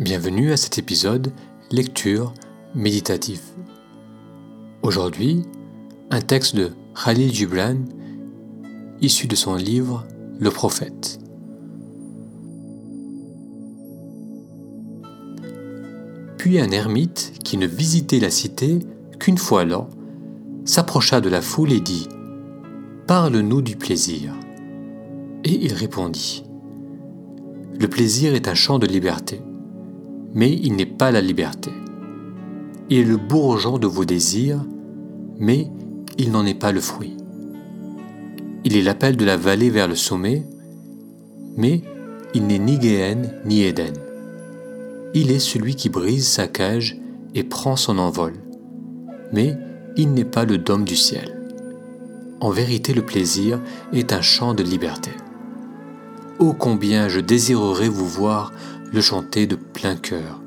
Bienvenue à cet épisode Lecture méditative. Aujourd'hui, un texte de Khalil Gibran issu de son livre Le prophète. Puis un ermite qui ne visitait la cité qu'une fois l'an s'approcha de la foule et dit Parle-nous du plaisir. Et il répondit Le plaisir est un champ de liberté mais il n'est pas la liberté. Il est le bourgeon de vos désirs, mais il n'en est pas le fruit. Il est l'appel de la vallée vers le sommet, mais il n'est ni Géhenne ni Éden. Il est celui qui brise sa cage et prend son envol, mais il n'est pas le dôme du ciel. En vérité, le plaisir est un champ de liberté. Ô combien je désirerais vous voir le chanter de plein cœur.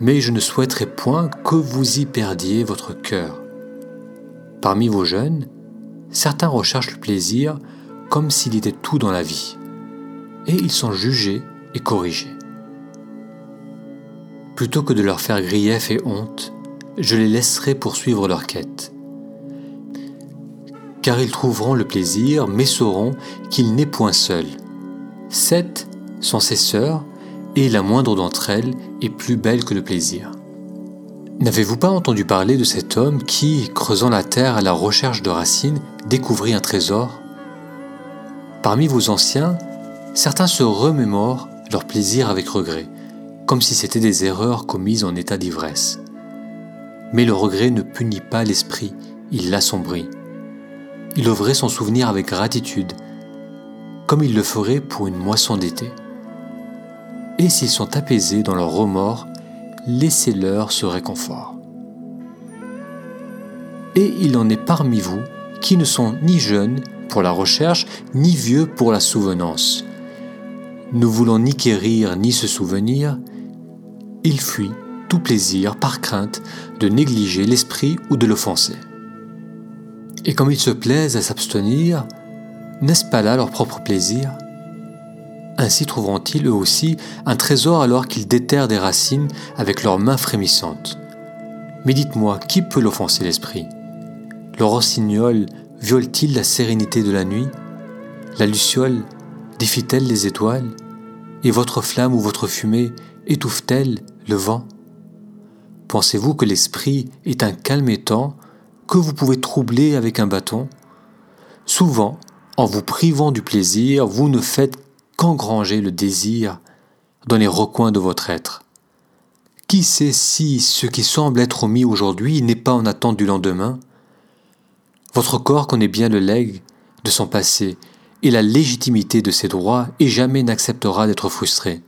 Mais je ne souhaiterais point que vous y perdiez votre cœur. Parmi vos jeunes, certains recherchent le plaisir comme s'il était tout dans la vie, et ils sont jugés et corrigés. Plutôt que de leur faire grief et honte, je les laisserai poursuivre leur quête. Car ils trouveront le plaisir, mais sauront qu'il n'est point seul. Sept sont ses sœurs, et la moindre d'entre elles est plus belle que le plaisir. N'avez-vous pas entendu parler de cet homme qui, creusant la terre à la recherche de racines, découvrit un trésor? Parmi vos anciens, certains se remémorent leur plaisir avec regret, comme si c'était des erreurs commises en état d'ivresse. Mais le regret ne punit pas l'esprit, il l'assombrit. Il ouvrait son souvenir avec gratitude, comme il le ferait pour une moisson d'été et s'ils sont apaisés dans leur remords, laissez-leur ce réconfort. Et il en est parmi vous qui ne sont ni jeunes pour la recherche, ni vieux pour la souvenance. Ne voulant ni quérir ni se souvenir, ils fuient tout plaisir par crainte de négliger l'esprit ou de l'offenser. Et comme ils se plaisent à s'abstenir, n'est-ce pas là leur propre plaisir? Ainsi trouveront-ils eux aussi un trésor alors qu'ils déterrent des racines avec leurs mains frémissantes. Mais dites-moi, qui peut l'offenser l'esprit? Le rossignol viole-t-il la sérénité de la nuit? La luciole défie-t-elle les étoiles? Et votre flamme ou votre fumée étouffe-t-elle le vent? Pensez-vous que l'esprit est un calme étang que vous pouvez troubler avec un bâton? Souvent, en vous privant du plaisir, vous ne faites qu'engranger le désir dans les recoins de votre être. Qui sait si ce qui semble être omis aujourd'hui n'est pas en attente du lendemain? Votre corps connaît bien le legs de son passé et la légitimité de ses droits et jamais n'acceptera d'être frustré.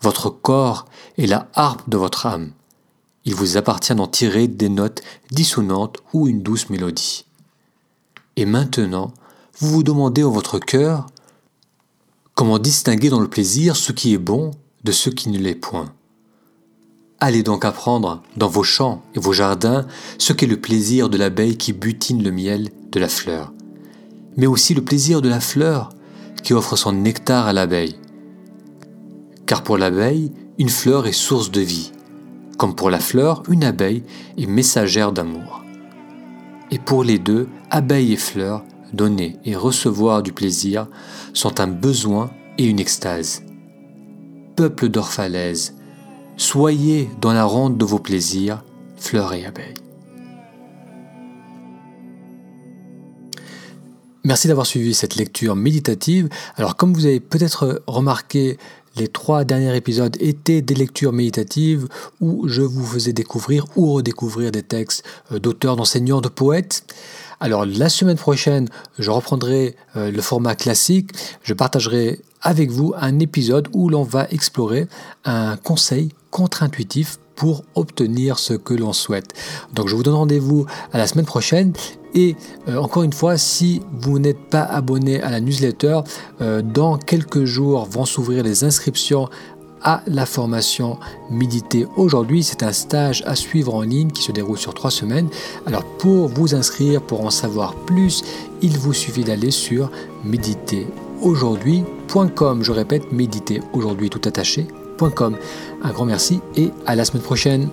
Votre corps est la harpe de votre âme. Il vous appartient d'en tirer des notes dissonantes ou une douce mélodie. Et maintenant, vous vous demandez en votre cœur Comment distinguer dans le plaisir ce qui est bon de ce qui ne l'est point? Allez donc apprendre dans vos champs et vos jardins ce qu'est le plaisir de l'abeille qui butine le miel de la fleur, mais aussi le plaisir de la fleur qui offre son nectar à l'abeille. Car pour l'abeille, une fleur est source de vie, comme pour la fleur, une abeille est messagère d'amour. Et pour les deux, abeille et fleur, donner et recevoir du plaisir sont un besoin et une extase. Peuple d'orphalaise, soyez dans la ronde de vos plaisirs, fleurs et abeilles. Merci d'avoir suivi cette lecture méditative. Alors comme vous avez peut-être remarqué, les trois derniers épisodes étaient des lectures méditatives où je vous faisais découvrir ou redécouvrir des textes euh, d'auteurs, d'enseignants, de poètes. Alors la semaine prochaine, je reprendrai euh, le format classique. Je partagerai avec vous un épisode où l'on va explorer un conseil contre-intuitif pour obtenir ce que l'on souhaite. Donc je vous donne rendez-vous à la semaine prochaine et euh, encore une fois, si vous n'êtes pas abonné à la newsletter, euh, dans quelques jours vont s'ouvrir les inscriptions à la formation Méditer aujourd'hui. C'est un stage à suivre en ligne qui se déroule sur trois semaines. Alors pour vous inscrire, pour en savoir plus, il vous suffit d'aller sur méditeraujourd'hui.com. Je répète, méditer aujourd'hui tout attaché Un grand merci et à la semaine prochaine.